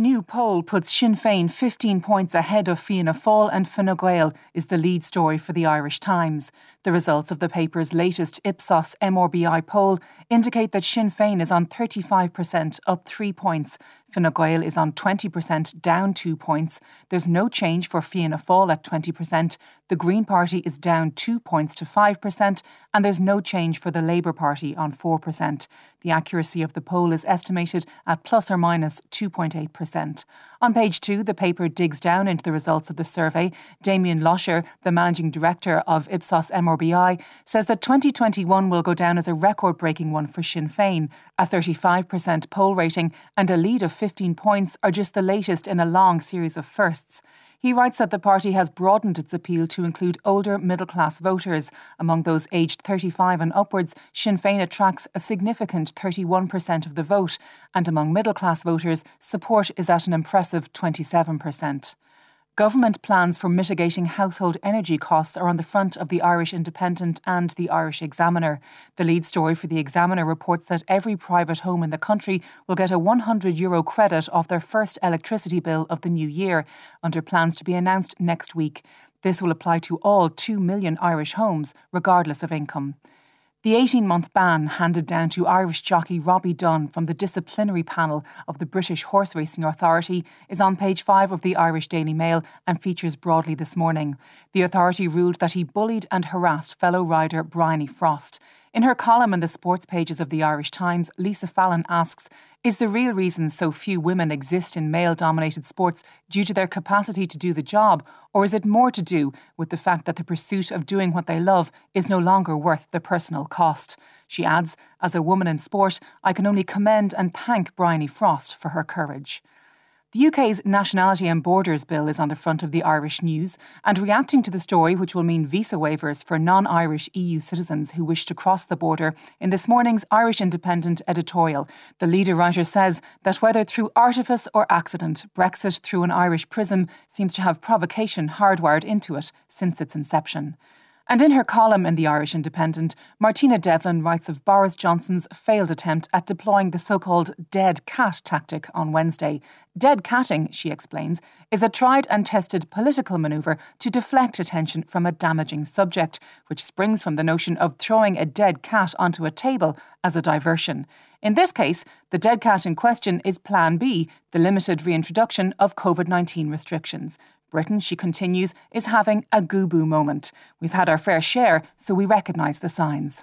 new poll puts Sinn Féin 15 points ahead of Fianna Fáil and Fine Gael is the lead story for the Irish Times. The results of the paper's latest Ipsos MRBI poll indicate that Sinn Féin is on 35%, up three points. Fine Gael is on 20%, down two points. There's no change for Fianna Fáil at 20%. The Green Party is down two points to 5%, and there's no change for the Labour Party on 4%. The accuracy of the poll is estimated at plus or minus 2.8%. On page two, the paper digs down into the results of the survey. Damian Loscher, the managing director of Ipsos MRBI, says that 2021 will go down as a record breaking one for Sinn Féin. A 35% poll rating and a lead of 15 points are just the latest in a long series of firsts. He writes that the party has broadened its appeal to include older middle class voters. Among those aged 35 and upwards, Sinn Féin attracts a significant 31% of the vote, and among middle class voters, support is at an impressive 27%. Government plans for mitigating household energy costs are on the front of the Irish Independent and the Irish Examiner. The lead story for the Examiner reports that every private home in the country will get a 100 euro credit off their first electricity bill of the new year, under plans to be announced next week. This will apply to all 2 million Irish homes, regardless of income. The 18 month ban handed down to Irish jockey Robbie Dunne from the disciplinary panel of the British Horse Racing Authority is on page 5 of the Irish Daily Mail and features broadly this morning. The authority ruled that he bullied and harassed fellow rider Bryony Frost. In her column in the sports pages of the Irish Times, Lisa Fallon asks Is the real reason so few women exist in male dominated sports due to their capacity to do the job, or is it more to do with the fact that the pursuit of doing what they love is no longer worth the personal cost? She adds, As a woman in sport, I can only commend and thank Bryony Frost for her courage. The UK's Nationality and Borders Bill is on the front of the Irish news and reacting to the story, which will mean visa waivers for non Irish EU citizens who wish to cross the border. In this morning's Irish Independent editorial, the leader writer says that whether through artifice or accident, Brexit through an Irish prism seems to have provocation hardwired into it since its inception. And in her column in the Irish Independent, Martina Devlin writes of Boris Johnson's failed attempt at deploying the so called dead cat tactic on Wednesday. Dead catting, she explains, is a tried and tested political manoeuvre to deflect attention from a damaging subject, which springs from the notion of throwing a dead cat onto a table as a diversion. In this case, the dead cat in question is Plan B, the limited reintroduction of COVID 19 restrictions. Britain, she continues, is having a GUBU moment. We've had our fair share, so we recognise the signs.